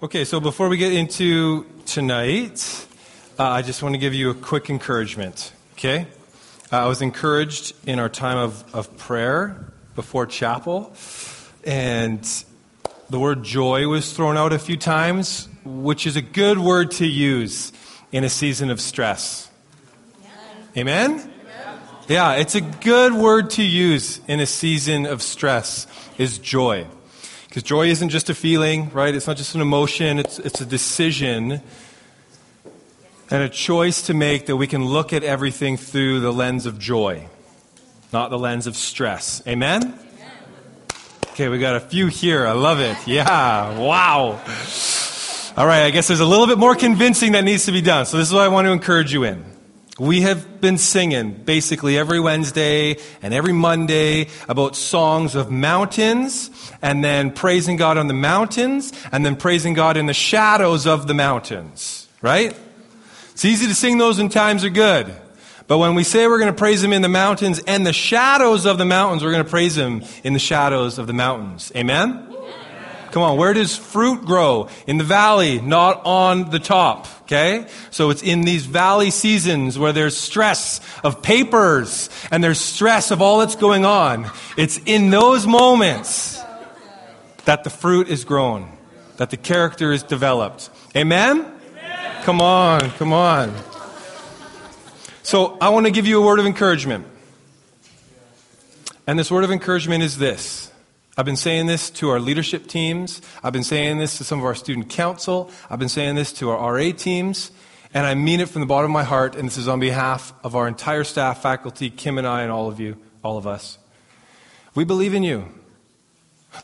Okay, so before we get into tonight, uh, I just want to give you a quick encouragement. Okay? Uh, I was encouraged in our time of, of prayer before chapel, and the word joy was thrown out a few times, which is a good word to use in a season of stress. Amen? Yeah, it's a good word to use in a season of stress, is joy. Because joy isn't just a feeling, right? It's not just an emotion, it's, it's a decision and a choice to make that we can look at everything through the lens of joy, not the lens of stress. Amen? Amen? Okay, we got a few here. I love it. Yeah, wow. All right, I guess there's a little bit more convincing that needs to be done. So this is what I want to encourage you in. We have been singing basically every Wednesday and every Monday about songs of mountains and then praising God on the mountains and then praising God in the shadows of the mountains, right? It's easy to sing those when times are good. But when we say we're going to praise Him in the mountains and the shadows of the mountains, we're going to praise Him in the shadows of the mountains. Amen? Come on, where does fruit grow? In the valley, not on the top. Okay? So it's in these valley seasons where there's stress of papers and there's stress of all that's going on. It's in those moments that the fruit is grown, that the character is developed. Amen? Amen. Come on, come on. So I want to give you a word of encouragement. And this word of encouragement is this. I've been saying this to our leadership teams. I've been saying this to some of our student council. I've been saying this to our RA teams. And I mean it from the bottom of my heart. And this is on behalf of our entire staff, faculty, Kim and I, and all of you, all of us. We believe in you.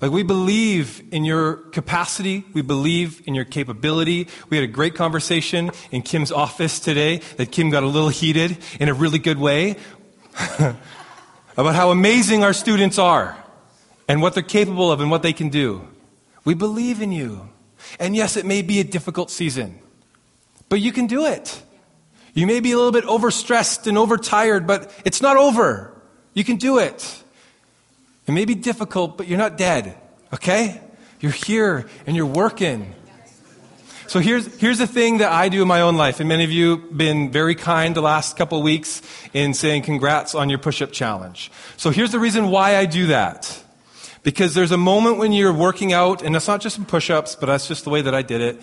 Like, we believe in your capacity. We believe in your capability. We had a great conversation in Kim's office today that Kim got a little heated in a really good way about how amazing our students are and what they're capable of and what they can do. We believe in you. And yes, it may be a difficult season, but you can do it. You may be a little bit overstressed and overtired, but it's not over. You can do it. It may be difficult, but you're not dead, okay? You're here and you're working. So here's, here's the thing that I do in my own life, and many of you have been very kind the last couple weeks in saying congrats on your push up challenge. So here's the reason why I do that. Because there's a moment when you're working out, and it's not just in push ups, but that's just the way that I did it,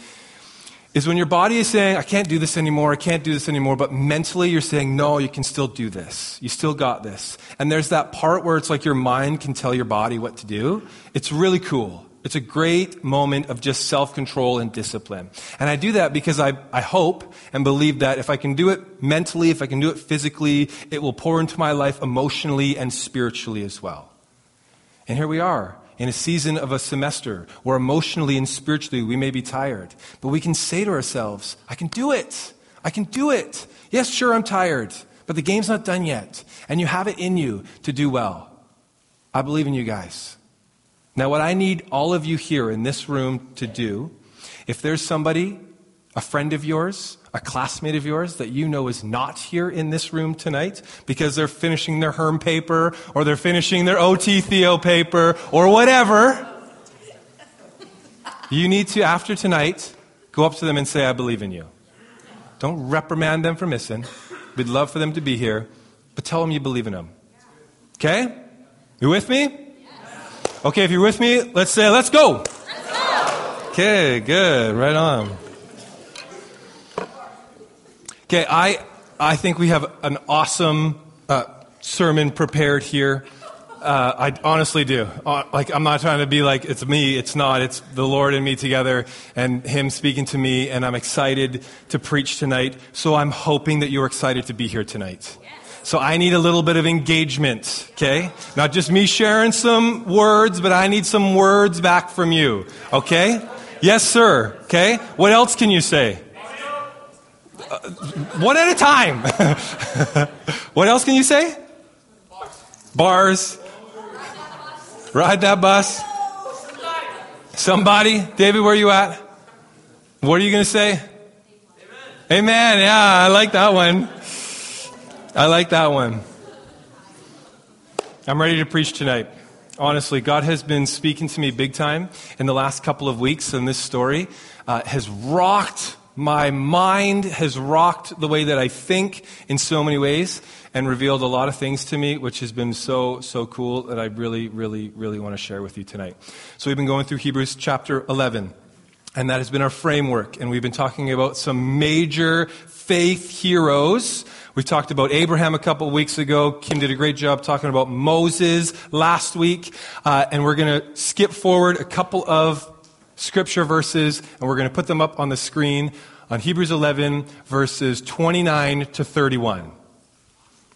is when your body is saying, I can't do this anymore, I can't do this anymore, but mentally you're saying, no, you can still do this. You still got this. And there's that part where it's like your mind can tell your body what to do. It's really cool. It's a great moment of just self control and discipline. And I do that because I, I hope and believe that if I can do it mentally, if I can do it physically, it will pour into my life emotionally and spiritually as well. And here we are in a season of a semester where emotionally and spiritually we may be tired. But we can say to ourselves, I can do it. I can do it. Yes, sure, I'm tired, but the game's not done yet. And you have it in you to do well. I believe in you guys. Now, what I need all of you here in this room to do, if there's somebody, a friend of yours, a classmate of yours that you know is not here in this room tonight because they're finishing their Herm paper or they're finishing their OT Theo paper or whatever, you need to, after tonight, go up to them and say, I believe in you. Don't reprimand them for missing. We'd love for them to be here, but tell them you believe in them. Okay? You with me? Okay, if you're with me, let's say, let's go. Let's go. Okay, good. Right on. Okay, I, I think we have an awesome uh, sermon prepared here. Uh, I honestly do. Uh, like, I'm not trying to be like, it's me, it's not. It's the Lord and me together and Him speaking to me, and I'm excited to preach tonight. So I'm hoping that you're excited to be here tonight. So I need a little bit of engagement, okay? Not just me sharing some words, but I need some words back from you, okay? Yes, sir, okay? What else can you say? Uh, one at a time. what else can you say? Bars. Ride that bus. Somebody, David, where are you at? What are you going to say? Amen. Amen. Yeah, I like that one. I like that one. I'm ready to preach tonight. honestly, God has been speaking to me big time in the last couple of weeks, and this story uh, has rocked my mind, has rocked the way that I think in so many ways, and revealed a lot of things to me, which has been so, so cool that I really, really, really want to share with you tonight. So we've been going through Hebrews chapter 11. And that has been our framework. And we've been talking about some major faith heroes. We talked about Abraham a couple of weeks ago. Kim did a great job talking about Moses last week. Uh, and we're going to skip forward a couple of scripture verses, and we're going to put them up on the screen on Hebrews 11, verses 29 to 31.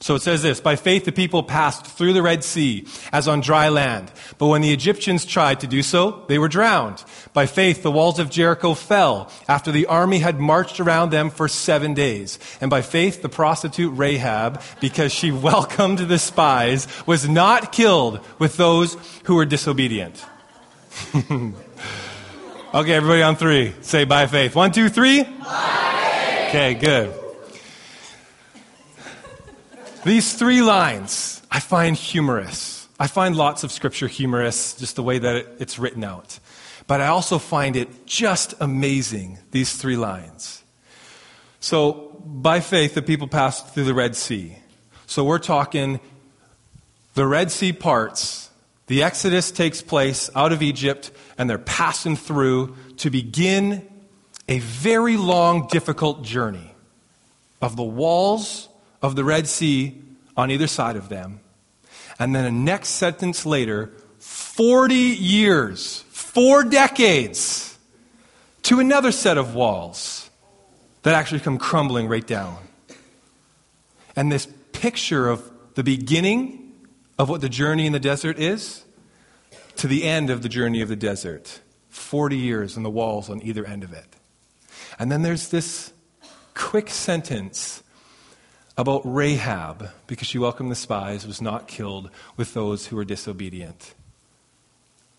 So it says this By faith, the people passed through the Red Sea as on dry land. But when the Egyptians tried to do so, they were drowned. By faith, the walls of Jericho fell after the army had marched around them for seven days. And by faith, the prostitute Rahab, because she welcomed the spies, was not killed with those who were disobedient. okay, everybody on three. Say by faith. One, two, three. Okay, good. These three lines I find humorous. I find lots of scripture humorous, just the way that it, it's written out. But I also find it just amazing, these three lines. So, by faith, the people passed through the Red Sea. So, we're talking the Red Sea parts. The Exodus takes place out of Egypt, and they're passing through to begin a very long, difficult journey of the walls of the Red Sea on either side of them. And then a next sentence later, 40 years, four decades, to another set of walls that actually come crumbling right down. And this picture of the beginning of what the journey in the desert is to the end of the journey of the desert 40 years and the walls on either end of it. And then there's this quick sentence about Rahab, because she welcomed the spies, was not killed with those who were disobedient.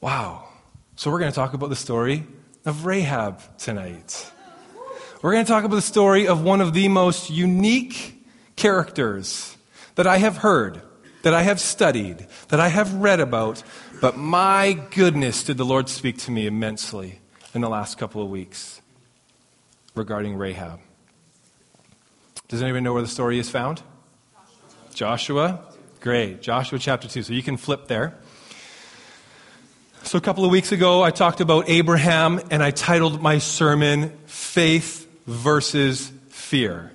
Wow. So we're going to talk about the story of Rahab tonight. We're going to talk about the story of one of the most unique characters that I have heard, that I have studied, that I have read about, but my goodness, did the Lord speak to me immensely in the last couple of weeks regarding Rahab. Does anyone know where the story is found? Joshua. Great. Joshua chapter 2. So you can flip there. So a couple of weeks ago, I talked about Abraham and I titled my sermon Faith versus Fear.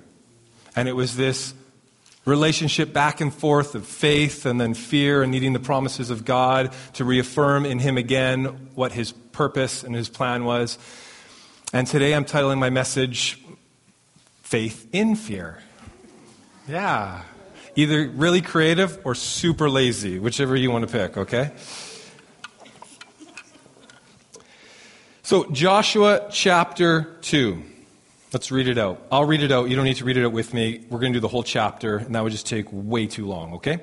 And it was this relationship back and forth of faith and then fear and needing the promises of God to reaffirm in Him again what His purpose and His plan was. And today I'm titling my message faith in fear. Yeah. Either really creative or super lazy, whichever you want to pick, okay? So, Joshua chapter 2. Let's read it out. I'll read it out. You don't need to read it out with me. We're going to do the whole chapter, and that would just take way too long, okay?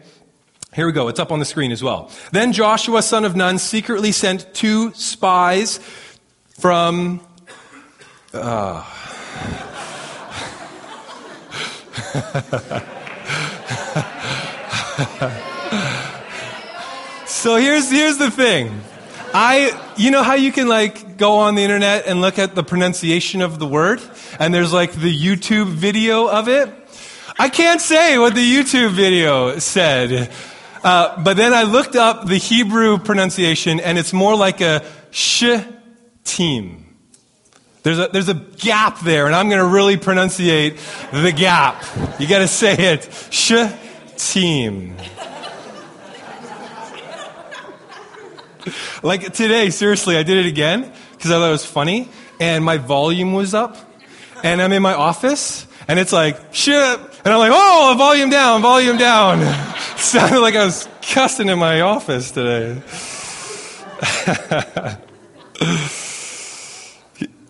Here we go. It's up on the screen as well. Then Joshua, son of Nun, secretly sent two spies from. Uh, so here's here's the thing. I you know how you can like go on the internet and look at the pronunciation of the word and there's like the YouTube video of it? I can't say what the YouTube video said. Uh, but then I looked up the Hebrew pronunciation and it's more like a sh team. There's a, there's a gap there, and I'm going to really pronunciate the gap. You got to say it. Sh team. like today, seriously, I did it again because I thought it was funny, and my volume was up, and I'm in my office, and it's like, shit. And I'm like, oh, volume down, volume down. Sounded like I was cussing in my office today.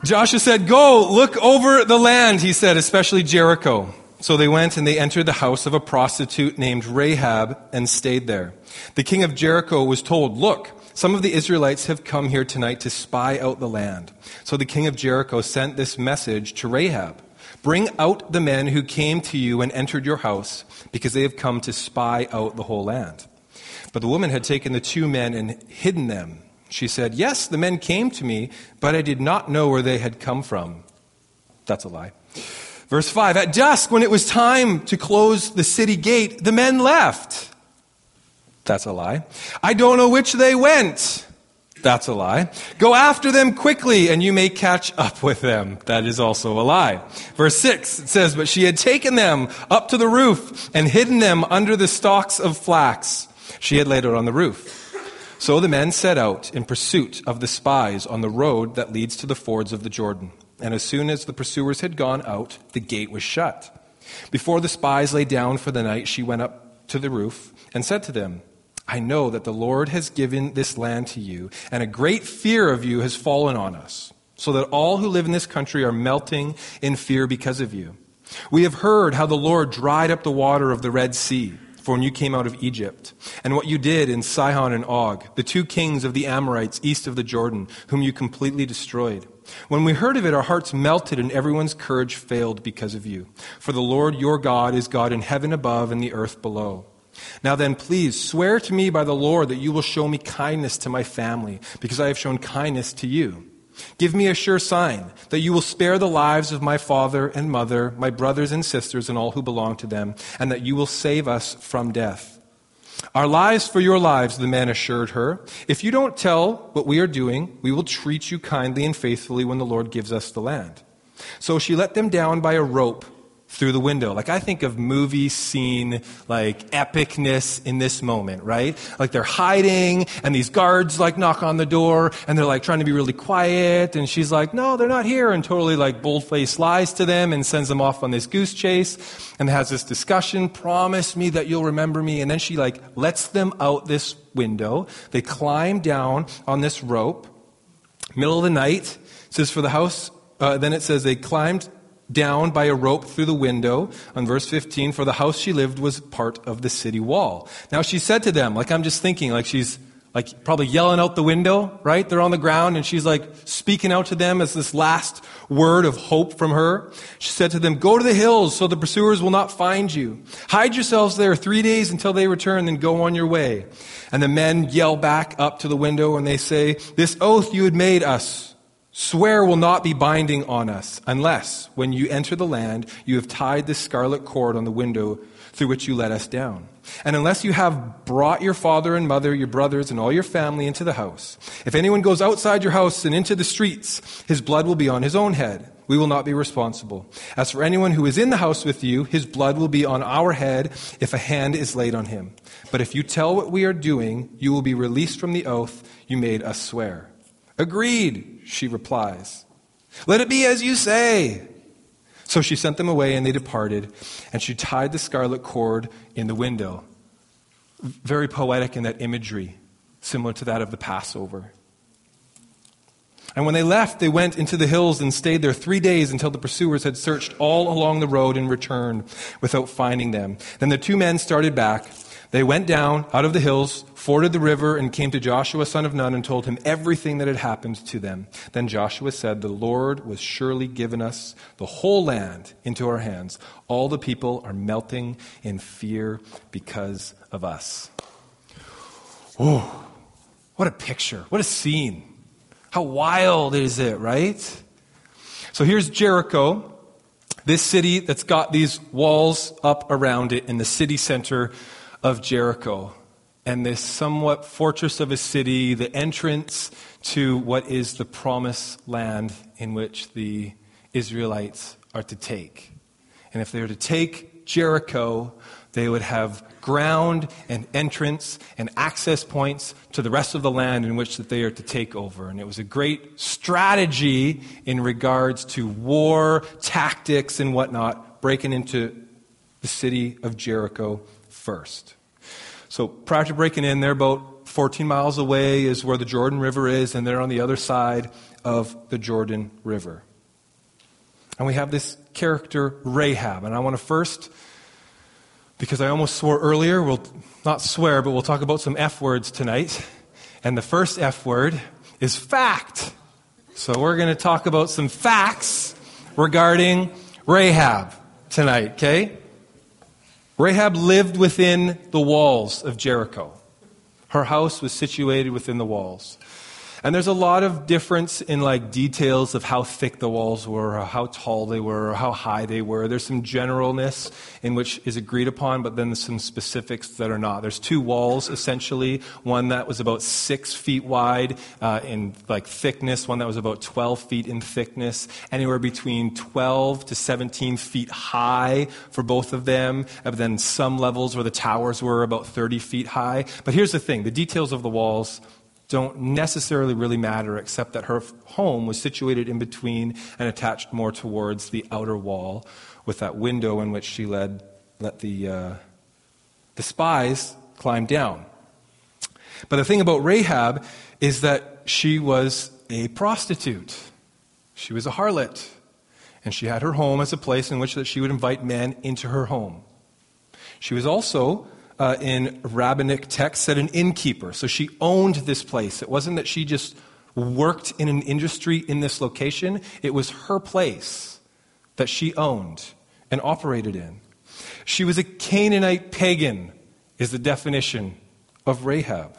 Joshua said, Go, look over the land, he said, especially Jericho. So they went and they entered the house of a prostitute named Rahab and stayed there. The king of Jericho was told, Look, some of the Israelites have come here tonight to spy out the land. So the king of Jericho sent this message to Rahab Bring out the men who came to you and entered your house, because they have come to spy out the whole land. But the woman had taken the two men and hidden them. She said, Yes, the men came to me, but I did not know where they had come from. That's a lie. Verse 5 At dusk, when it was time to close the city gate, the men left. That's a lie. I don't know which they went. That's a lie. Go after them quickly, and you may catch up with them. That is also a lie. Verse 6, it says, But she had taken them up to the roof and hidden them under the stalks of flax. She had laid it on the roof. So the men set out in pursuit of the spies on the road that leads to the fords of the Jordan. And as soon as the pursuers had gone out, the gate was shut. Before the spies lay down for the night, she went up to the roof and said to them, I know that the Lord has given this land to you, and a great fear of you has fallen on us, so that all who live in this country are melting in fear because of you. We have heard how the Lord dried up the water of the Red Sea for when you came out of Egypt, and what you did in Sihon and Og, the two kings of the Amorites east of the Jordan, whom you completely destroyed. When we heard of it, our hearts melted and everyone's courage failed because of you. For the Lord your God is God in heaven above and the earth below. Now then, please swear to me by the Lord that you will show me kindness to my family, because I have shown kindness to you. Give me a sure sign that you will spare the lives of my father and mother, my brothers and sisters, and all who belong to them, and that you will save us from death. Our lives for your lives, the man assured her. If you don't tell what we are doing, we will treat you kindly and faithfully when the Lord gives us the land. So she let them down by a rope through the window. Like I think of movie scene like epicness in this moment, right? Like they're hiding and these guards like knock on the door and they're like trying to be really quiet and she's like, no, they're not here and totally like bold-faced lies to them and sends them off on this goose chase and has this discussion, promise me that you'll remember me. And then she like lets them out this window. They climb down on this rope. Middle of the night, says for the house, uh, then it says they climbed down by a rope through the window. On verse 15 for the house she lived was part of the city wall. Now she said to them like i'm just thinking like she's like probably yelling out the window right they're on the ground and she's like speaking out to them as this last word of hope from her. She said to them go to the hills so the pursuers will not find you. Hide yourselves there three days until they return then go on your way. And the men yell back up to the window and they say this oath you had made us Swear will not be binding on us unless, when you enter the land, you have tied the scarlet cord on the window through which you let us down. And unless you have brought your father and mother, your brothers, and all your family into the house. If anyone goes outside your house and into the streets, his blood will be on his own head. We will not be responsible. As for anyone who is in the house with you, his blood will be on our head if a hand is laid on him. But if you tell what we are doing, you will be released from the oath you made us swear. Agreed, she replies. Let it be as you say. So she sent them away, and they departed, and she tied the scarlet cord in the window. Very poetic in that imagery, similar to that of the Passover. And when they left, they went into the hills and stayed there three days until the pursuers had searched all along the road and returned without finding them. Then the two men started back. They went down out of the hills, forded the river, and came to Joshua, son of Nun, and told him everything that had happened to them. Then Joshua said, The Lord was surely given us the whole land into our hands. All the people are melting in fear because of us. Oh, what a picture. What a scene. How wild is it, right? So here's Jericho, this city that's got these walls up around it in the city center of Jericho and this somewhat fortress of a city, the entrance to what is the promised land in which the Israelites are to take. And if they were to take Jericho, they would have ground and entrance and access points to the rest of the land in which that they are to take over. And it was a great strategy in regards to war tactics and whatnot, breaking into the city of Jericho first. So prior to breaking in, they're about 14 miles away is where the Jordan River is, and they're on the other side of the Jordan River. And we have this character, Rahab. And I want to first, because I almost swore earlier, we'll not swear, but we'll talk about some F words tonight. And the first F word is fact. So we're going to talk about some facts regarding Rahab tonight, okay? Rahab lived within the walls of Jericho. Her house was situated within the walls. And there's a lot of difference in like details of how thick the walls were, or how tall they were, or how high they were. There's some generalness in which is agreed upon, but then there's some specifics that are not. There's two walls essentially. One that was about six feet wide uh, in like thickness, one that was about 12 feet in thickness, anywhere between 12 to 17 feet high for both of them. And then some levels where the towers were about 30 feet high. But here's the thing: the details of the walls don't necessarily really matter, except that her home was situated in between and attached more towards the outer wall, with that window in which she led, let the, uh, the spies climb down. But the thing about Rahab is that she was a prostitute. She was a harlot. And she had her home as a place in which that she would invite men into her home. She was also uh, in rabbinic texts said an innkeeper. So she owned this place. It wasn't that she just worked in an industry in this location, it was her place that she owned and operated in. She was a Canaanite pagan, is the definition of Rahab.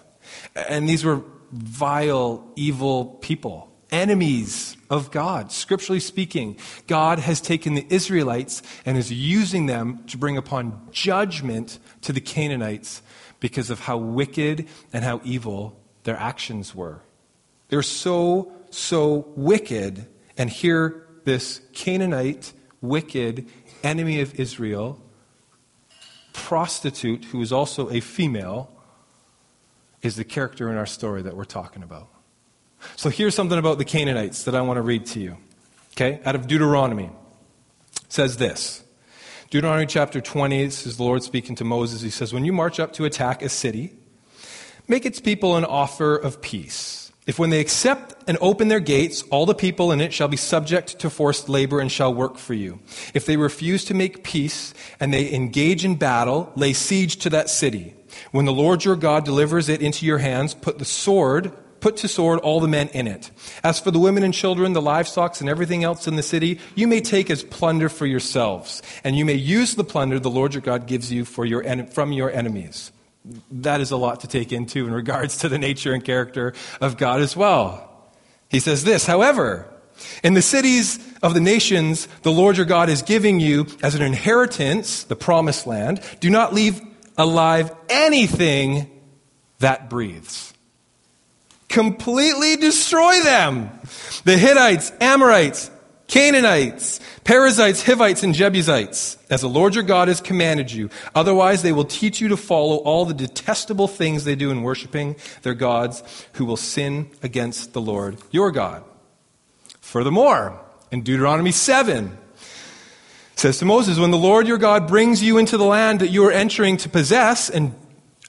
And these were vile, evil people enemies of God. Scripturally speaking, God has taken the Israelites and is using them to bring upon judgment to the Canaanites because of how wicked and how evil their actions were. They're so, so wicked. And here, this Canaanite, wicked enemy of Israel, prostitute, who is also a female, is the character in our story that we're talking about. So here's something about the Canaanites that I want to read to you. Okay? Out of Deuteronomy. It says this. Deuteronomy chapter 20, this is the Lord speaking to Moses. He says, When you march up to attack a city, make its people an offer of peace. If when they accept and open their gates, all the people in it shall be subject to forced labor and shall work for you. If they refuse to make peace and they engage in battle, lay siege to that city. When the Lord your God delivers it into your hands, put the sword put to sword all the men in it. As for the women and children, the livestock, and everything else in the city, you may take as plunder for yourselves, and you may use the plunder the Lord your God gives you for your from your enemies. That is a lot to take into in regards to the nature and character of God as well. He says this, however, in the cities of the nations the Lord your God is giving you as an inheritance, the promised land, do not leave alive anything that breathes completely destroy them. The Hittites, Amorites, Canaanites, Perizzites, Hivites, and Jebusites, as the Lord your God has commanded you. Otherwise, they will teach you to follow all the detestable things they do in worshiping their gods, who will sin against the Lord your God. Furthermore, in Deuteronomy 7, says to Moses, When the Lord your God brings you into the land that you are entering to possess and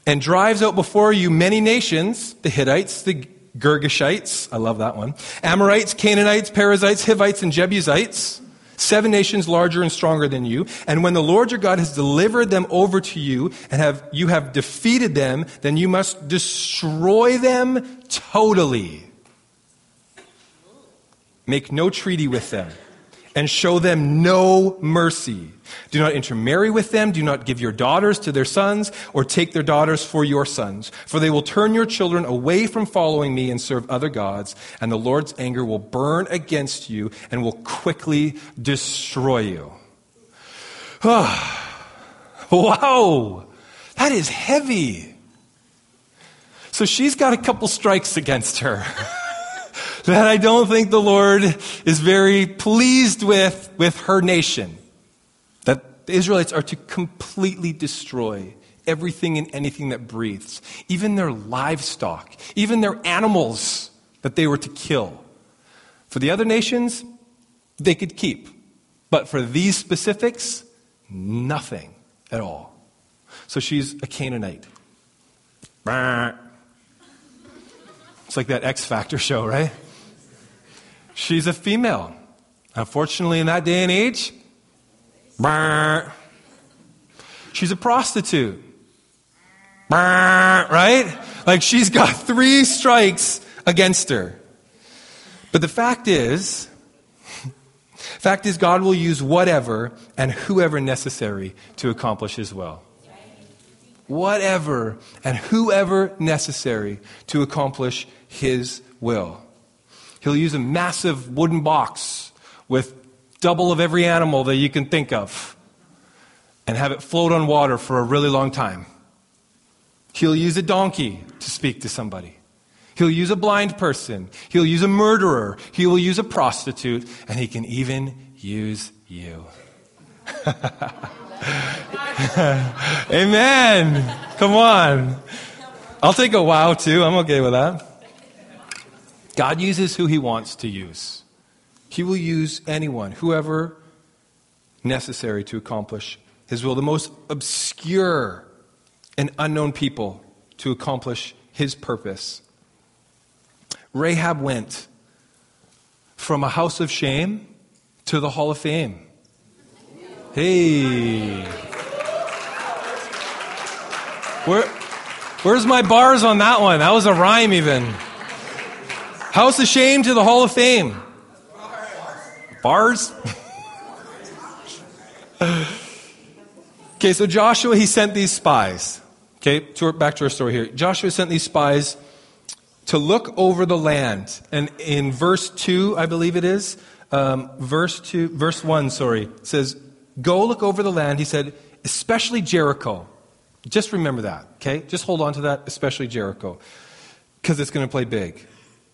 and drives out before you many nations the Hittites, the Girgashites, I love that one, Amorites, Canaanites, Perizzites, Hivites, and Jebusites, seven nations larger and stronger than you. And when the Lord your God has delivered them over to you and have, you have defeated them, then you must destroy them totally. Make no treaty with them and show them no mercy. Do not intermarry with them. Do not give your daughters to their sons or take their daughters for your sons. For they will turn your children away from following me and serve other gods, and the Lord's anger will burn against you and will quickly destroy you. wow, that is heavy. So she's got a couple strikes against her. that I don't think the Lord is very pleased with with her nation. That the Israelites are to completely destroy everything and anything that breathes, even their livestock, even their animals that they were to kill. For the other nations, they could keep. But for these specifics, nothing at all. So she's a Canaanite. It's like that X Factor show, right? She's a female. Unfortunately, in that day and age, she's a prostitute. Right? Like she's got three strikes against her. But the fact is, fact is, God will use whatever and whoever necessary to accomplish his will. whatever and whoever necessary to accomplish his will. He'll use a massive wooden box with double of every animal that you can think of and have it float on water for a really long time. He'll use a donkey to speak to somebody. He'll use a blind person. He'll use a murderer. He will use a prostitute. And he can even use you. Amen. Come on. I'll take a wow too. I'm okay with that. God uses who he wants to use. He will use anyone, whoever necessary to accomplish his will. The most obscure and unknown people to accomplish his purpose. Rahab went from a house of shame to the hall of fame. Hey. Where, where's my bars on that one? That was a rhyme, even. House of Shame to the Hall of Fame. Bars? okay, so Joshua, he sent these spies. Okay, to, back to our story here. Joshua sent these spies to look over the land. And in verse 2, I believe it is, um, verse 2, verse 1, sorry, says, Go look over the land, he said, especially Jericho. Just remember that, okay? Just hold on to that, especially Jericho, because it's going to play big.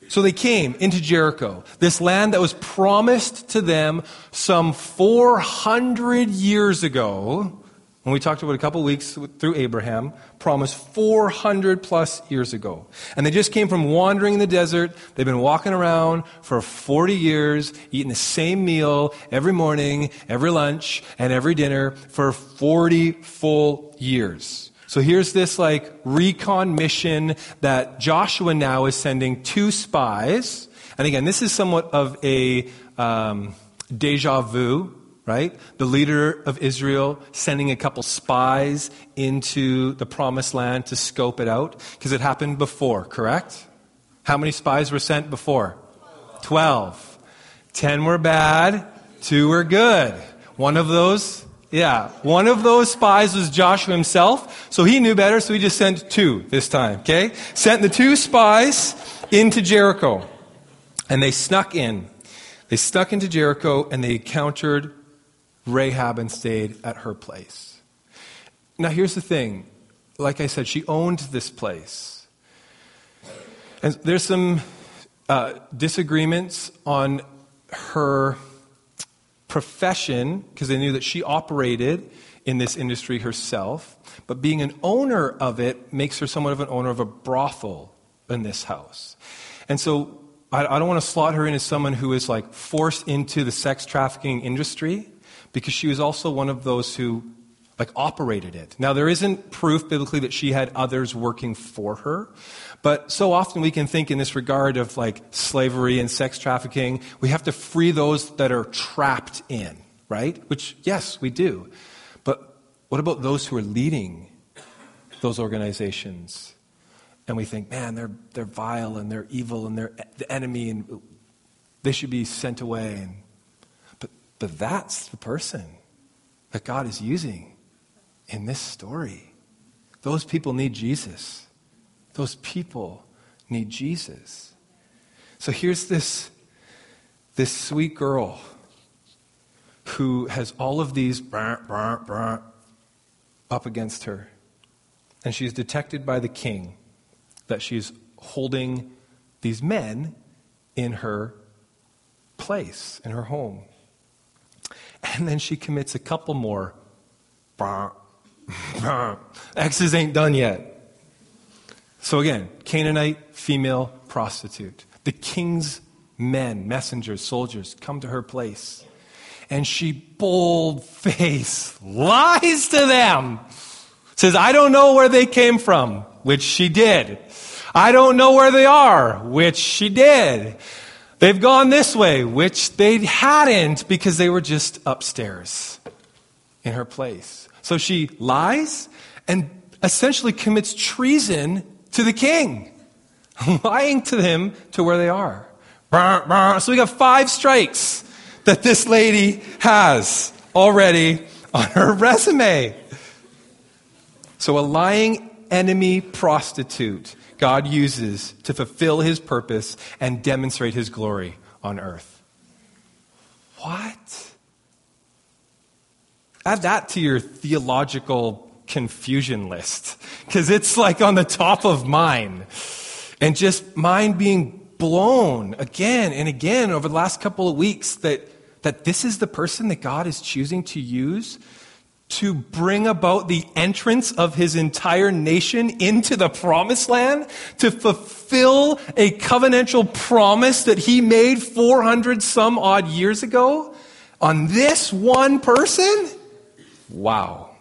So they came into Jericho, this land that was promised to them some 400 years ago when we talked about a couple weeks through Abraham, promised 400 plus years ago. And they just came from wandering in the desert. They've been walking around for 40 years, eating the same meal every morning, every lunch, and every dinner for 40 full years. So here's this like recon mission that Joshua now is sending two spies. And again, this is somewhat of a um, deja vu right? The leader of Israel sending a couple spies into the promised land to scope it out because it happened before, correct? How many spies were sent before? Twelve. Ten were bad, two were good. One of those, yeah, one of those spies was Joshua himself, so he knew better, so he just sent two this time, okay? Sent the two spies into Jericho. And they snuck in. They snuck into Jericho and they encountered Rahab and stayed at her place. Now, here's the thing. Like I said, she owned this place. And there's some uh, disagreements on her profession because they knew that she operated in this industry herself. But being an owner of it makes her somewhat of an owner of a brothel in this house. And so I, I don't want to slot her in as someone who is like forced into the sex trafficking industry because she was also one of those who like operated it. Now there isn't proof biblically that she had others working for her, but so often we can think in this regard of like slavery and sex trafficking, we have to free those that are trapped in, right? Which yes, we do. But what about those who are leading those organizations? And we think, man, they're, they're vile and they're evil and they're the enemy and they should be sent away. And but that's the person that God is using in this story. Those people need Jesus. Those people need Jesus. So here's this, this sweet girl who has all of these up against her. And she's detected by the king that she's holding these men in her place, in her home. And then she commits a couple more. Exes ain't done yet. So again, Canaanite female prostitute. The king's men, messengers, soldiers come to her place. And she bold face lies to them. Says, I don't know where they came from, which she did. I don't know where they are, which she did. They've gone this way, which they hadn't because they were just upstairs in her place. So she lies and essentially commits treason to the king, lying to him to where they are. So we got five strikes that this lady has already on her resume. So, a lying enemy prostitute God uses to fulfill his purpose and demonstrate his glory on earth. What? Add that to your theological confusion list because it's like on the top of mine. And just mind being blown again and again over the last couple of weeks that, that this is the person that God is choosing to use to bring about the entrance of his entire nation into the promised land, to fulfill a covenantal promise that he made 400 some odd years ago on this one person? Wow.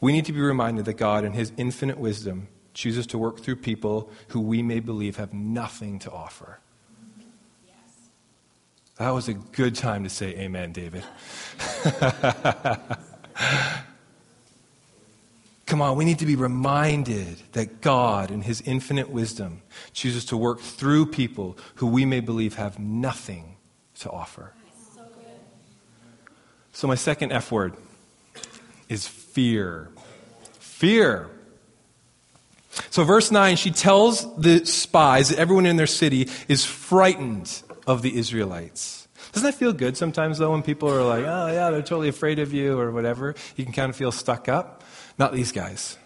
We need to be reminded that God, in his infinite wisdom, chooses to work through people who we may believe have nothing to offer. That was a good time to say amen, David. Come on, we need to be reminded that God, in His infinite wisdom, chooses to work through people who we may believe have nothing to offer. So, my second F word is fear. Fear. So, verse 9, she tells the spies that everyone in their city is frightened of the Israelites. Doesn't that feel good sometimes, though, when people are like, oh, yeah, they're totally afraid of you or whatever? You can kind of feel stuck up. Not these guys.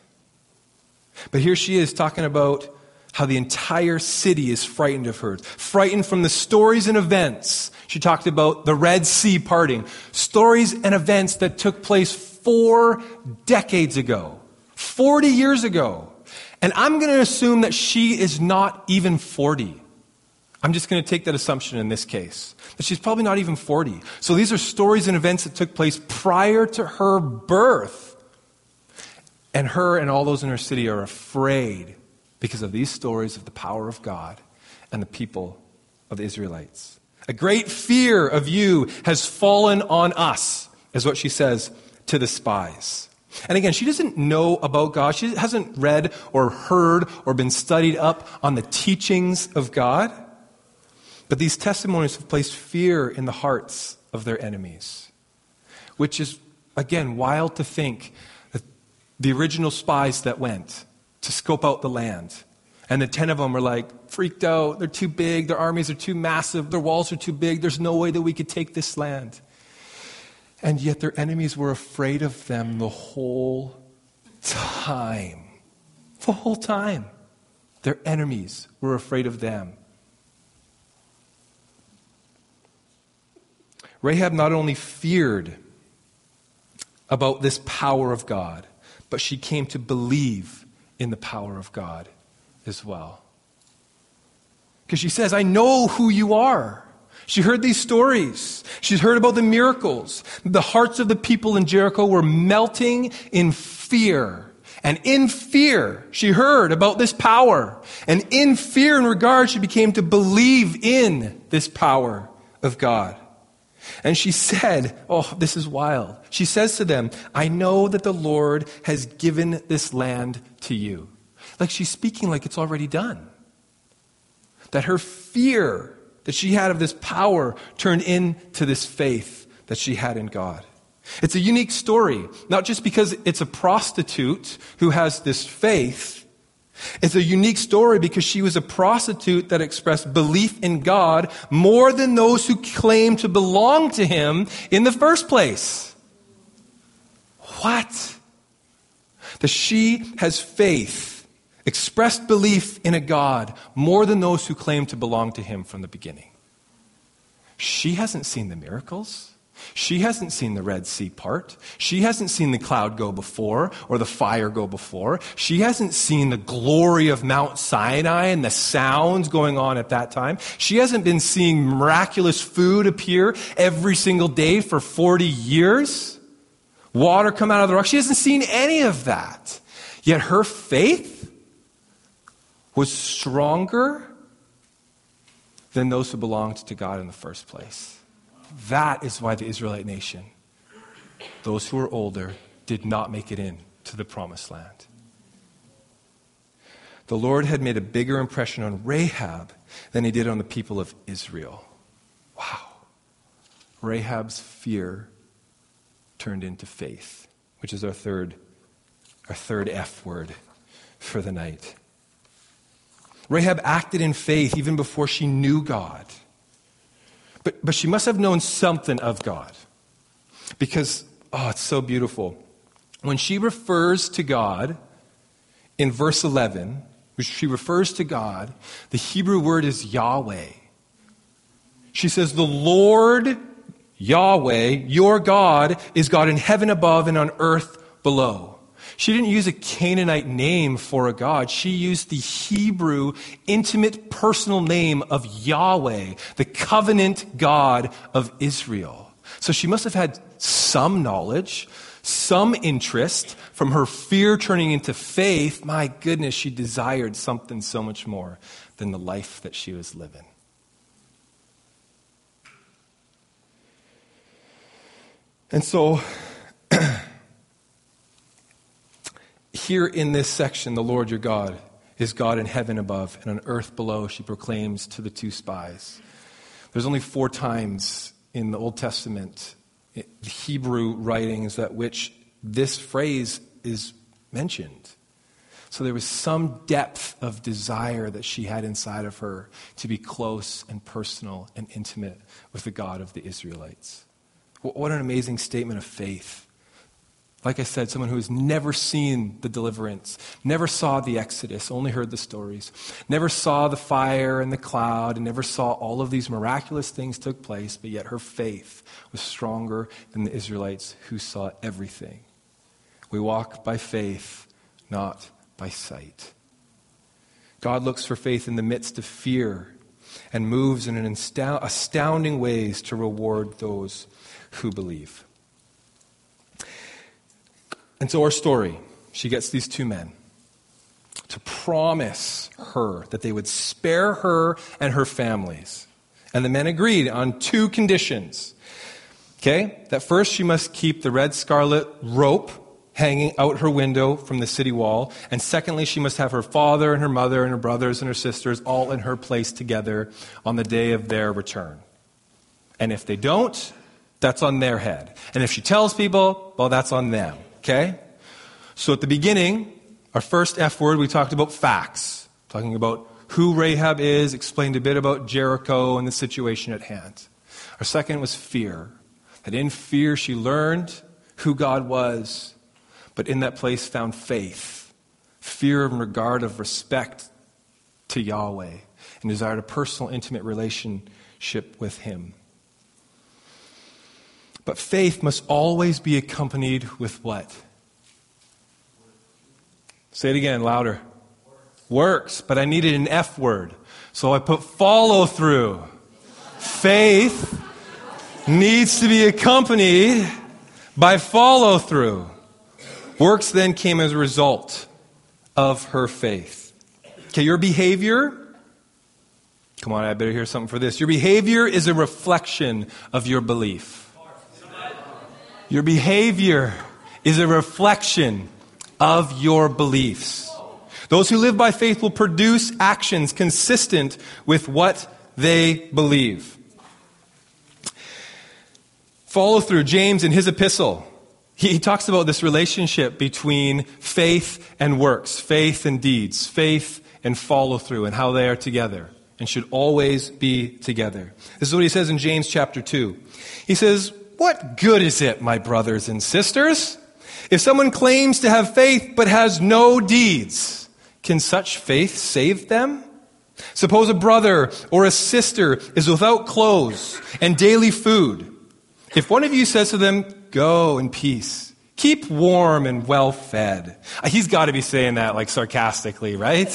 But here she is talking about how the entire city is frightened of her, frightened from the stories and events. She talked about the Red Sea parting, stories and events that took place four decades ago, 40 years ago. And I'm going to assume that she is not even 40. I'm just going to take that assumption in this case. That she's probably not even 40. So these are stories and events that took place prior to her birth. And her and all those in her city are afraid because of these stories of the power of God and the people of the Israelites. A great fear of you has fallen on us, is what she says to the spies. And again, she doesn't know about God. She hasn't read or heard or been studied up on the teachings of God. But these testimonies have placed fear in the hearts of their enemies, which is, again, wild to think that the original spies that went to scope out the land, and the 10 of them were like freaked out. They're too big. Their armies are too massive. Their walls are too big. There's no way that we could take this land. And yet their enemies were afraid of them the whole time. The whole time. Their enemies were afraid of them. Rahab not only feared about this power of God, but she came to believe in the power of God as well. Because she says, I know who you are. She heard these stories. She's heard about the miracles. The hearts of the people in Jericho were melting in fear. And in fear, she heard about this power. And in fear and regard, she became to believe in this power of God. And she said, Oh, this is wild. She says to them, I know that the Lord has given this land to you. Like she's speaking like it's already done. That her fear that she had of this power turned into this faith that she had in God. It's a unique story, not just because it's a prostitute who has this faith, it's a unique story because she was a prostitute that expressed belief in God more than those who claimed to belong to Him in the first place. What? That she has faith, expressed belief in a God more than those who claim to belong to Him from the beginning. She hasn't seen the miracles. She hasn't seen the Red Sea part. She hasn't seen the cloud go before or the fire go before. She hasn't seen the glory of Mount Sinai and the sounds going on at that time. She hasn't been seeing miraculous food appear every single day for 40 years. Water come out of the rock. She hasn't seen any of that. Yet her faith was stronger than those who belonged to God in the first place. That is why the Israelite nation, those who were older, did not make it in to the promised land. The Lord had made a bigger impression on Rahab than he did on the people of Israel. Wow. Rahab's fear turned into faith, which is our third Our third F word for the night. Rahab acted in faith even before she knew God. But, but she must have known something of God. Because, oh, it's so beautiful. When she refers to God in verse 11, which she refers to God, the Hebrew word is Yahweh. She says, The Lord Yahweh, your God, is God in heaven above and on earth below. She didn't use a Canaanite name for a God. She used the Hebrew, intimate, personal name of Yahweh, the covenant God of Israel. So she must have had some knowledge, some interest from her fear turning into faith. My goodness, she desired something so much more than the life that she was living. And so, here in this section, the Lord your God is God in heaven above, and on earth below, she proclaims to the two spies. There's only four times in the Old Testament, the Hebrew writings, that which this phrase is mentioned. So there was some depth of desire that she had inside of her to be close and personal and intimate with the God of the Israelites. What an amazing statement of faith. Like I said, someone who has never seen the deliverance, never saw the Exodus, only heard the stories, never saw the fire and the cloud, and never saw all of these miraculous things took place, but yet her faith was stronger than the Israelites who saw everything. We walk by faith, not by sight. God looks for faith in the midst of fear and moves in an astounding ways to reward those who believe. And so, our story she gets these two men to promise her that they would spare her and her families. And the men agreed on two conditions. Okay? That first, she must keep the red scarlet rope hanging out her window from the city wall. And secondly, she must have her father and her mother and her brothers and her sisters all in her place together on the day of their return. And if they don't, that's on their head. And if she tells people, well, that's on them. Okay? So at the beginning, our first F word, we talked about facts, talking about who Rahab is, explained a bit about Jericho and the situation at hand. Our second was fear. That in fear she learned who God was, but in that place found faith, fear and regard of respect to Yahweh, and desired a personal, intimate relationship with Him. But faith must always be accompanied with what? Say it again, louder. Works. But I needed an F word. So I put follow through. Faith needs to be accompanied by follow through. Works then came as a result of her faith. Okay, your behavior Come on, I better hear something for this. Your behavior is a reflection of your belief. Your behavior is a reflection of your beliefs. Those who live by faith will produce actions consistent with what they believe. Follow through James in his epistle. He, he, talks about this relationship between faith and works, faith and deeds, faith and follow through, and how they are together and should always be together. This is what he says in James chapter 2. He says, what good is it, my brothers and sisters, if someone claims to have faith but has no deeds? Can such faith save them? Suppose a brother or a sister is without clothes and daily food. If one of you says to them, Go in peace, keep warm and well fed. Uh, he's got to be saying that like sarcastically, right?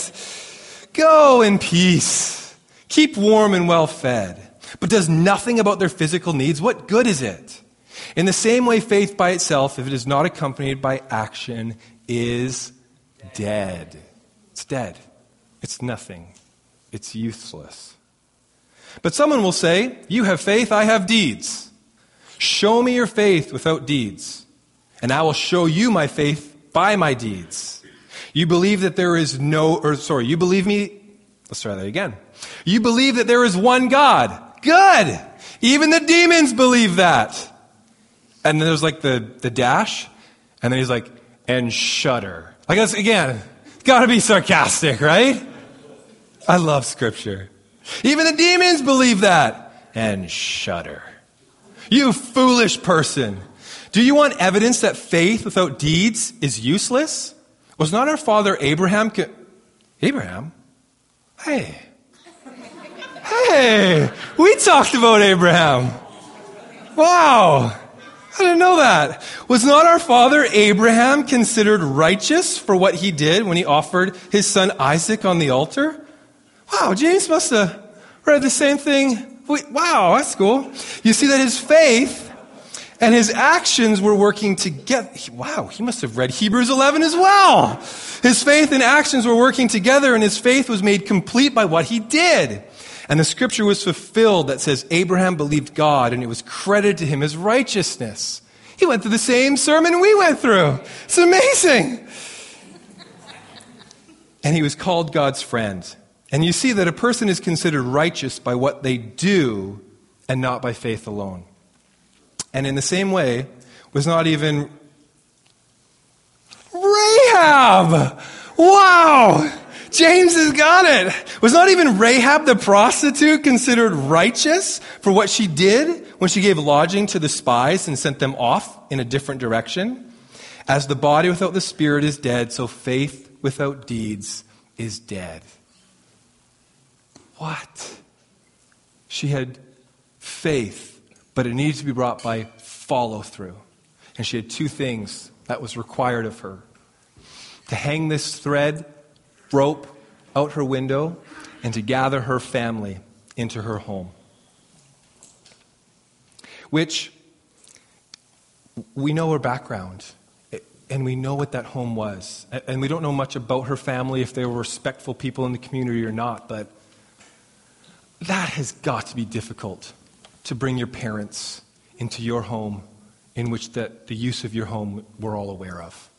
Go in peace, keep warm and well fed but does nothing about their physical needs, what good is it? In the same way, faith by itself, if it is not accompanied by action, is dead. It's dead. It's nothing. It's useless. But someone will say, You have faith, I have deeds. Show me your faith without deeds, and I will show you my faith by my deeds. You believe that there is no, or sorry, you believe me, let's try that again. You believe that there is one God. Good. Even the demons believe that. And then there's like the, the dash. And then he's like, and shudder. I guess, again, gotta be sarcastic, right? I love scripture. Even the demons believe that and shudder. You foolish person. Do you want evidence that faith without deeds is useless? Was not our father Abraham. Co- Abraham? Hey. Hey, we talked about Abraham. Wow. I didn't know that. Was not our father Abraham considered righteous for what he did when he offered his son Isaac on the altar? Wow, James must have read the same thing. Wow, that's cool. You see that his faith and his actions were working together. Wow, he must have read Hebrews 11 as well. His faith and actions were working together, and his faith was made complete by what he did. And the scripture was fulfilled that says Abraham believed God, and it was credited to him as righteousness. He went through the same sermon we went through. It's amazing. And he was called God's friend. And you see that a person is considered righteous by what they do and not by faith alone. And in the same way, was not even Rahab. Wow! James has got it. Was not even Rahab the prostitute considered righteous for what she did when she gave lodging to the spies and sent them off in a different direction? As the body without the spirit is dead, so faith without deeds is dead. What? She had faith, but it needed to be brought by follow through. And she had two things that was required of her to hang this thread, rope, out her window, and to gather her family into her home. Which we know her background and we know what that home was. And we don't know much about her family, if they were respectful people in the community or not, but that has got to be difficult to bring your parents into your home in which the, the use of your home we're all aware of.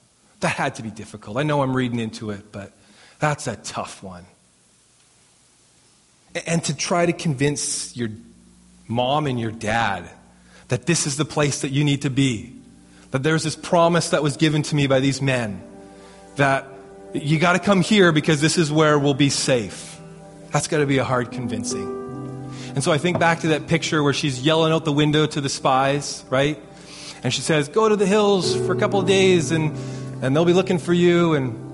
That had to be difficult. I know I'm reading into it, but that's a tough one. And to try to convince your mom and your dad that this is the place that you need to be, that there's this promise that was given to me by these men, that you got to come here because this is where we'll be safe. That's got to be a hard convincing. And so I think back to that picture where she's yelling out the window to the spies, right? And she says, Go to the hills for a couple of days and, and they'll be looking for you. And,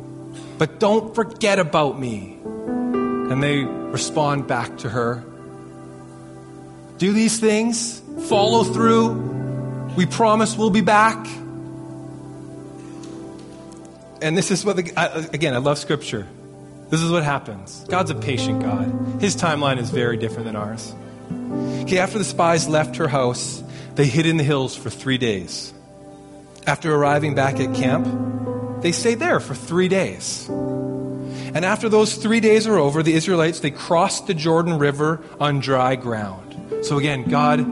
but don't forget about me. And they respond back to her Do these things, follow through. We promise we'll be back. And this is what, the, again, I love scripture. This is what happens. God's a patient God. His timeline is very different than ours. Okay, after the spies left her house, they hid in the hills for three days. After arriving back at camp, they stayed there for three days. And after those three days are over, the Israelites, they crossed the Jordan River on dry ground. So again, God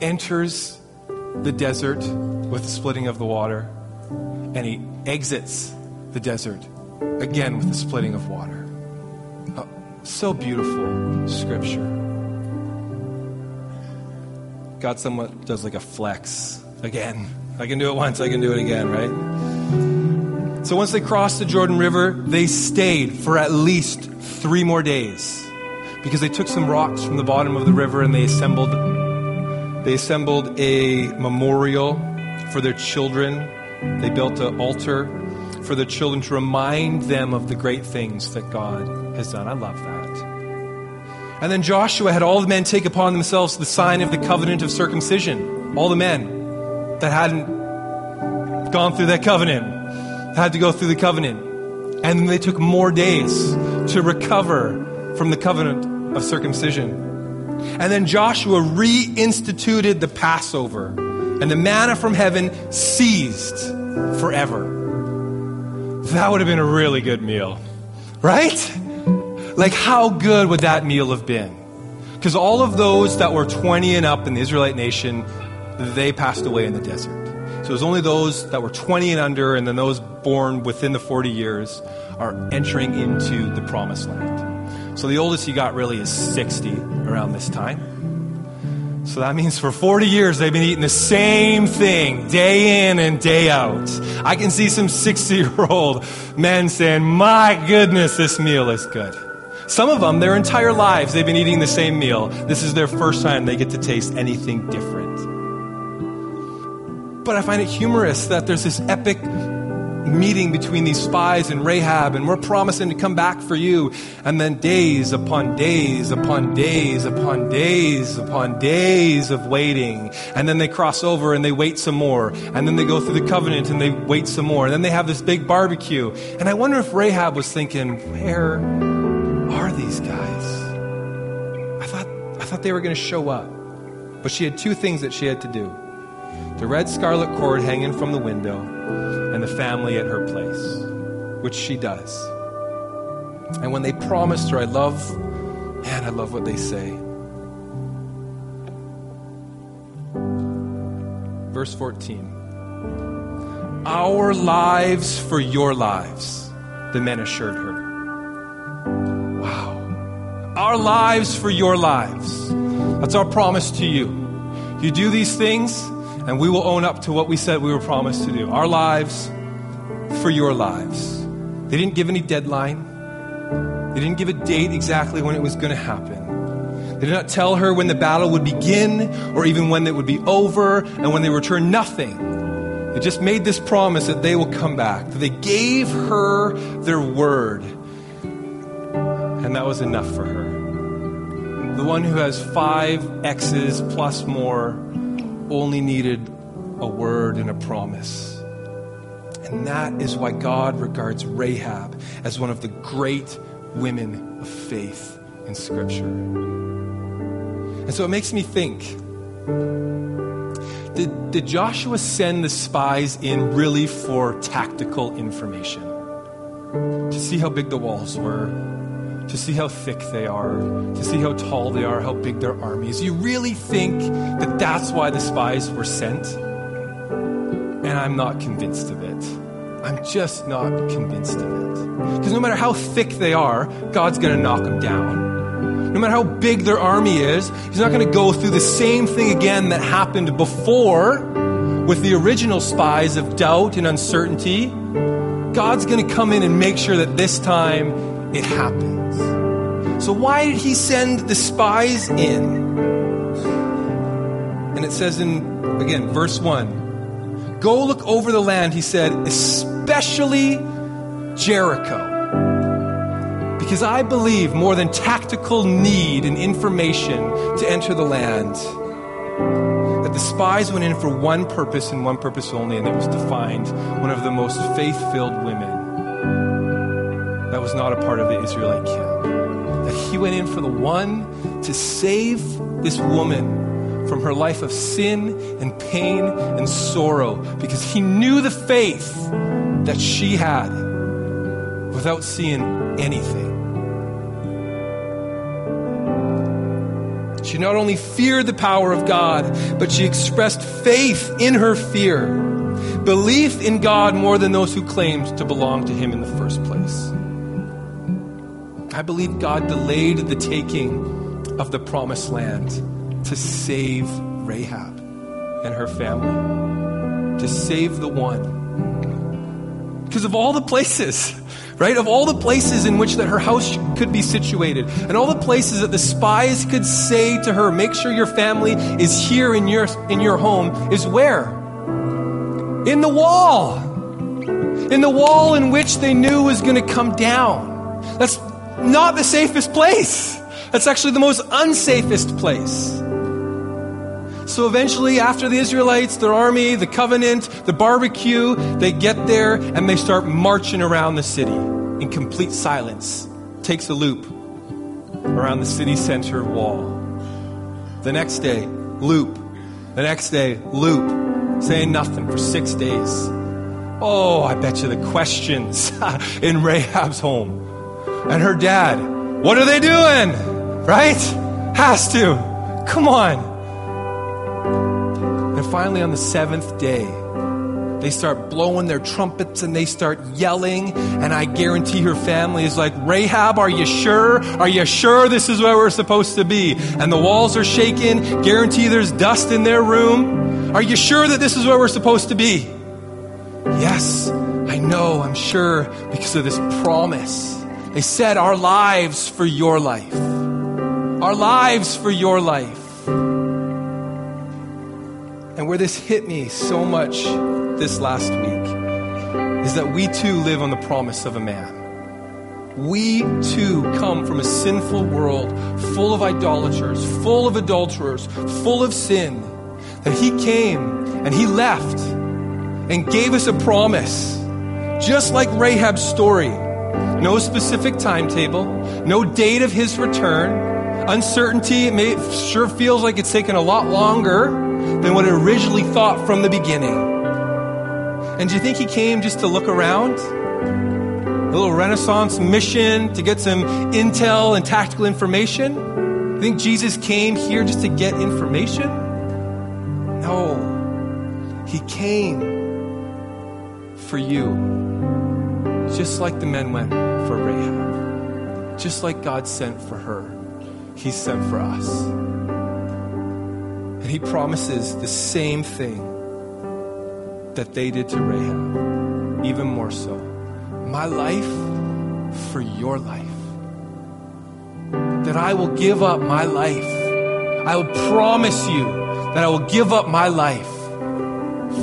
enters the desert with the splitting of the water, and he exits the desert again with the splitting of water. Oh, so beautiful scripture. God somewhat does like a flex. Again, I can do it once, I can do it again, right? So once they crossed the Jordan River, they stayed for at least three more days because they took some rocks from the bottom of the river and they assembled they assembled a memorial for their children. They built an altar for the children to remind them of the great things that God has done. I love that. And then Joshua had all the men take upon themselves the sign of the covenant of circumcision. All the men that hadn't gone through that covenant had to go through the covenant. And they took more days to recover from the covenant of circumcision. And then Joshua reinstituted the Passover, and the manna from heaven ceased forever. That would have been a really good meal, right? Like, how good would that meal have been? Because all of those that were 20 and up in the Israelite nation, they passed away in the desert. So it was only those that were 20 and under, and then those born within the 40 years are entering into the promised land. So the oldest you got really is 60 around this time. So that means for 40 years they've been eating the same thing day in and day out. I can see some 60 year old men saying, My goodness, this meal is good. Some of them, their entire lives, they've been eating the same meal. This is their first time they get to taste anything different. But I find it humorous that there's this epic meeting between these spies and Rahab, and we're promising to come back for you. And then days upon days upon days upon days upon days of waiting. And then they cross over and they wait some more. And then they go through the covenant and they wait some more. And then they have this big barbecue. And I wonder if Rahab was thinking, where are these guys? I thought, I thought they were going to show up. But she had two things that she had to do the red scarlet cord hanging from the window and the family at her place, which she does. And when they promised her, I love, man, I love what they say. Verse 14 Our lives for your lives, the men assured her. Wow. Our lives for your lives. That's our promise to you. You do these things, and we will own up to what we said we were promised to do. Our lives for your lives. They didn't give any deadline, they didn't give a date exactly when it was going to happen. They did not tell her when the battle would begin or even when it would be over and when they return nothing. They just made this promise that they will come back. They gave her their word. And that was enough for her. The one who has five X's plus more only needed a word and a promise. And that is why God regards Rahab as one of the great women of faith in Scripture. And so it makes me think did, did Joshua send the spies in really for tactical information? To see how big the walls were, to see how thick they are, to see how tall they are, how big their army is. You really think that that's why the spies were sent? And I'm not convinced of it. I'm just not convinced of it. Because no matter how thick they are, God's going to knock them down. No matter how big their army is, He's not going to go through the same thing again that happened before with the original spies of doubt and uncertainty. God's going to come in and make sure that this time it happens. So, why did he send the spies in? And it says in, again, verse 1 Go look over the land, he said, especially Jericho. Because I believe more than tactical need and information to enter the land, that the spies went in for one purpose and one purpose only, and that was to find one of the most faith filled women that was not a part of the Israelite camp. He went in for the one to save this woman from her life of sin and pain and sorrow because he knew the faith that she had without seeing anything. She not only feared the power of God, but she expressed faith in her fear, belief in God more than those who claimed to belong to Him in the first place. I believe God delayed the taking of the promised land to save Rahab and her family, to save the one. Because of all the places, right? Of all the places in which that her house could be situated, and all the places that the spies could say to her, make sure your family is here in your, in your home, is where? In the wall. In the wall in which they knew was going to come down. That's not the safest place. That's actually the most unsafest place. So eventually, after the Israelites, their army, the covenant, the barbecue, they get there and they start marching around the city in complete silence. Takes a loop around the city center wall. The next day, loop. The next day, loop. Saying nothing for six days. Oh, I bet you the questions in Rahab's home and her dad. What are they doing? Right? Has to. Come on. And finally, on the seventh day, They start blowing their trumpets and they start yelling. And I guarantee her family is like, Rahab, are you sure? Are you sure this is where we're supposed to be? And the walls are shaking. Guarantee there's dust in their room. Are you sure that this is where we're supposed to be? Yes, I know, I'm sure, because of this promise. They said, Our lives for your life. Our lives for your life. And where this hit me so much this last week is that we too live on the promise of a man. We too come from a sinful world full of idolaters, full of adulterers, full of sin. That he came and he left and gave us a promise, just like Rahab's story. No specific timetable, no date of his return, uncertainty. It may, sure feels like it's taken a lot longer than what it originally thought from the beginning. And do you think he came just to look around? A little Renaissance mission to get some intel and tactical information? I think Jesus came here just to get information? No. He came for you, just like the men went for Rahab, just like God sent for her, He sent for us. And He promises the same thing that they did to Rahab, even more so. My life for your life. That I will give up my life. I will promise you that I will give up my life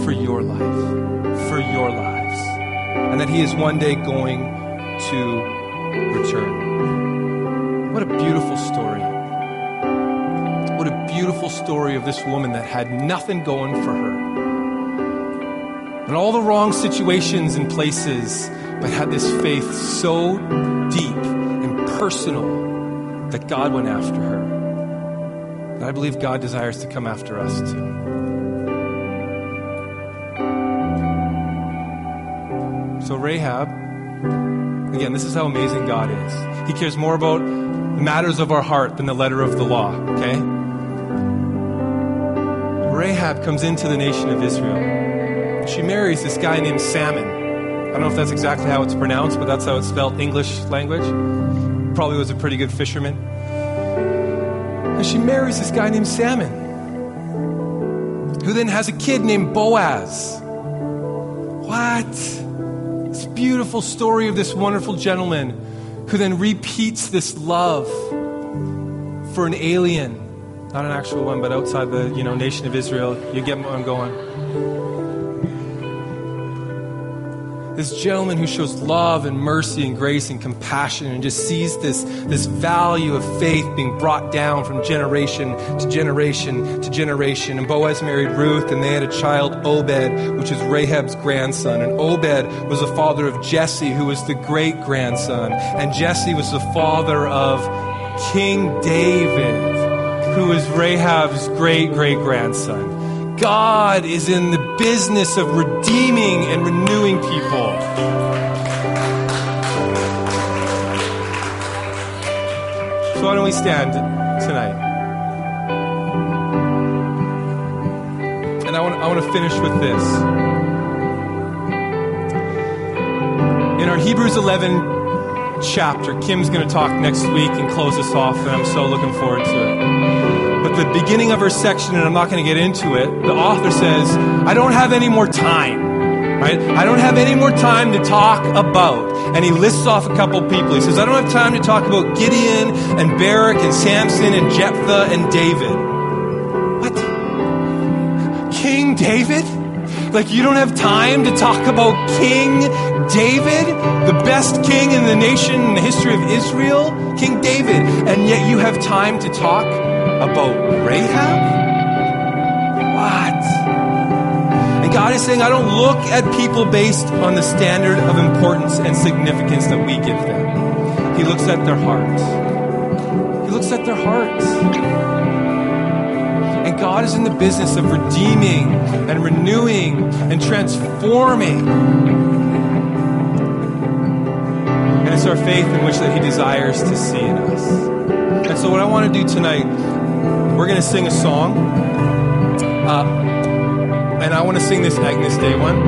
for your life, for your lives. And that He is one day going to return. What a beautiful story. What a beautiful story of this woman that had nothing going for her. And all the wrong situations and places, but had this faith so deep and personal that God went after her. And I believe God desires to come after us too. So, Rahab, again, this is how amazing God is. He cares more about the matters of our heart than the letter of the law, okay? Rahab comes into the nation of Israel. She marries this guy named Salmon. I don't know if that's exactly how it's pronounced, but that's how it's spelled English language. Probably was a pretty good fisherman. And she marries this guy named Salmon, who then has a kid named Boaz. What? Beautiful story of this wonderful gentleman who then repeats this love for an alien, not an actual one, but outside the you know nation of Israel. You get where I'm going. This gentleman who shows love and mercy and grace and compassion and just sees this, this value of faith being brought down from generation to generation to generation. And Boaz married Ruth, and they had a child, Obed, which is Rahab's grandson. And Obed was the father of Jesse, who was the great grandson. And Jesse was the father of King David, who was Rahab's great great grandson. God is in the business of redeeming and renewing people. So, why don't we stand tonight? And I want, I want to finish with this. In our Hebrews 11 chapter, Kim's going to talk next week and close us off, and I'm so looking forward to it. But the beginning of her section, and I'm not going to get into it, the author says, I don't have any more time. Right? I don't have any more time to talk about. And he lists off a couple people. He says, I don't have time to talk about Gideon and Barak and Samson and Jephthah and David. What? King David? Like, you don't have time to talk about King David, the best king in the nation in the history of Israel? King David. And yet you have time to talk about Rahab? What? And God is saying, I don't look at people based on the standard of importance and significance that we give them. He looks at their hearts. He looks at their hearts. And God is in the business of redeeming and renewing and transforming. And it's our faith in which that He desires to see in us. And so, what I want to do tonight we're going to sing a song. Uh, and I want to sing this Agnus Dei one.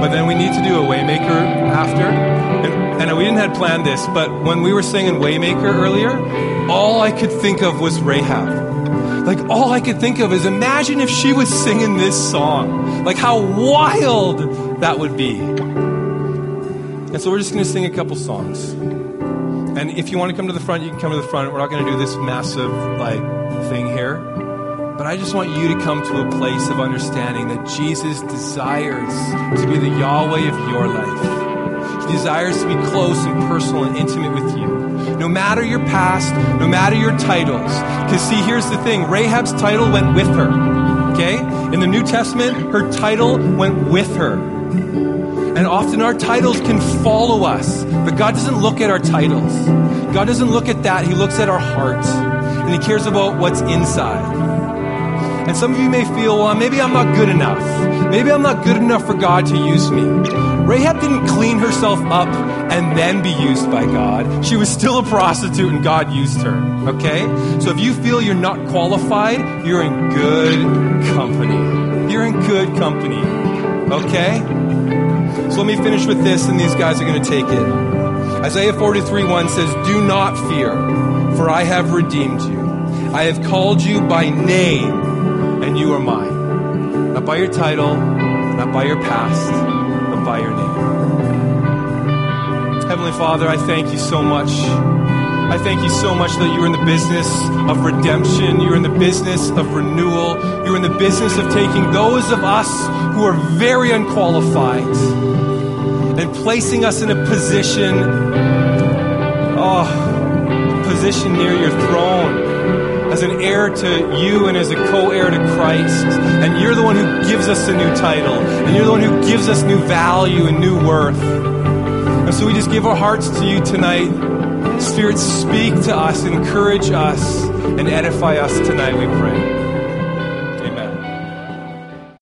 but then we need to do a Waymaker after. And, and we didn't had planned this, but when we were singing Waymaker earlier, all I could think of was Rahab. Like, all I could think of is imagine if she was singing this song. Like, how wild that would be. And so we're just going to sing a couple songs. And if you want to come to the front, you can come to the front. We're not going to do this massive, like, thing here. But I just want you to come to a place of understanding that Jesus desires to be the Yahweh of your life. He desires to be close and personal and intimate with you. No matter your past, no matter your titles. Because, see, here's the thing Rahab's title went with her. Okay? In the New Testament, her title went with her. And often our titles can follow us, but God doesn't look at our titles. God doesn't look at that. He looks at our heart, and He cares about what's inside. And some of you may feel, well, maybe I'm not good enough. Maybe I'm not good enough for God to use me. Rahab didn't clean herself up and then be used by God. She was still a prostitute and God used her. Okay? So if you feel you're not qualified, you're in good company. You're in good company. Okay? So let me finish with this, and these guys are going to take it. Isaiah 43 1 says, Do not fear, for I have redeemed you. I have called you by name, and you are mine. Not by your title, not by your past, but by your name. Heavenly Father, I thank you so much. I thank you so much that you're in the business of redemption. You're in the business of renewal. You're in the business of taking those of us who are very unqualified and placing us in a position, oh, position near your throne as an heir to you and as a co heir to Christ. And you're the one who gives us a new title, and you're the one who gives us new value and new worth. And so we just give our hearts to you tonight. Spirit, speak to us, encourage us, and edify us tonight, we pray.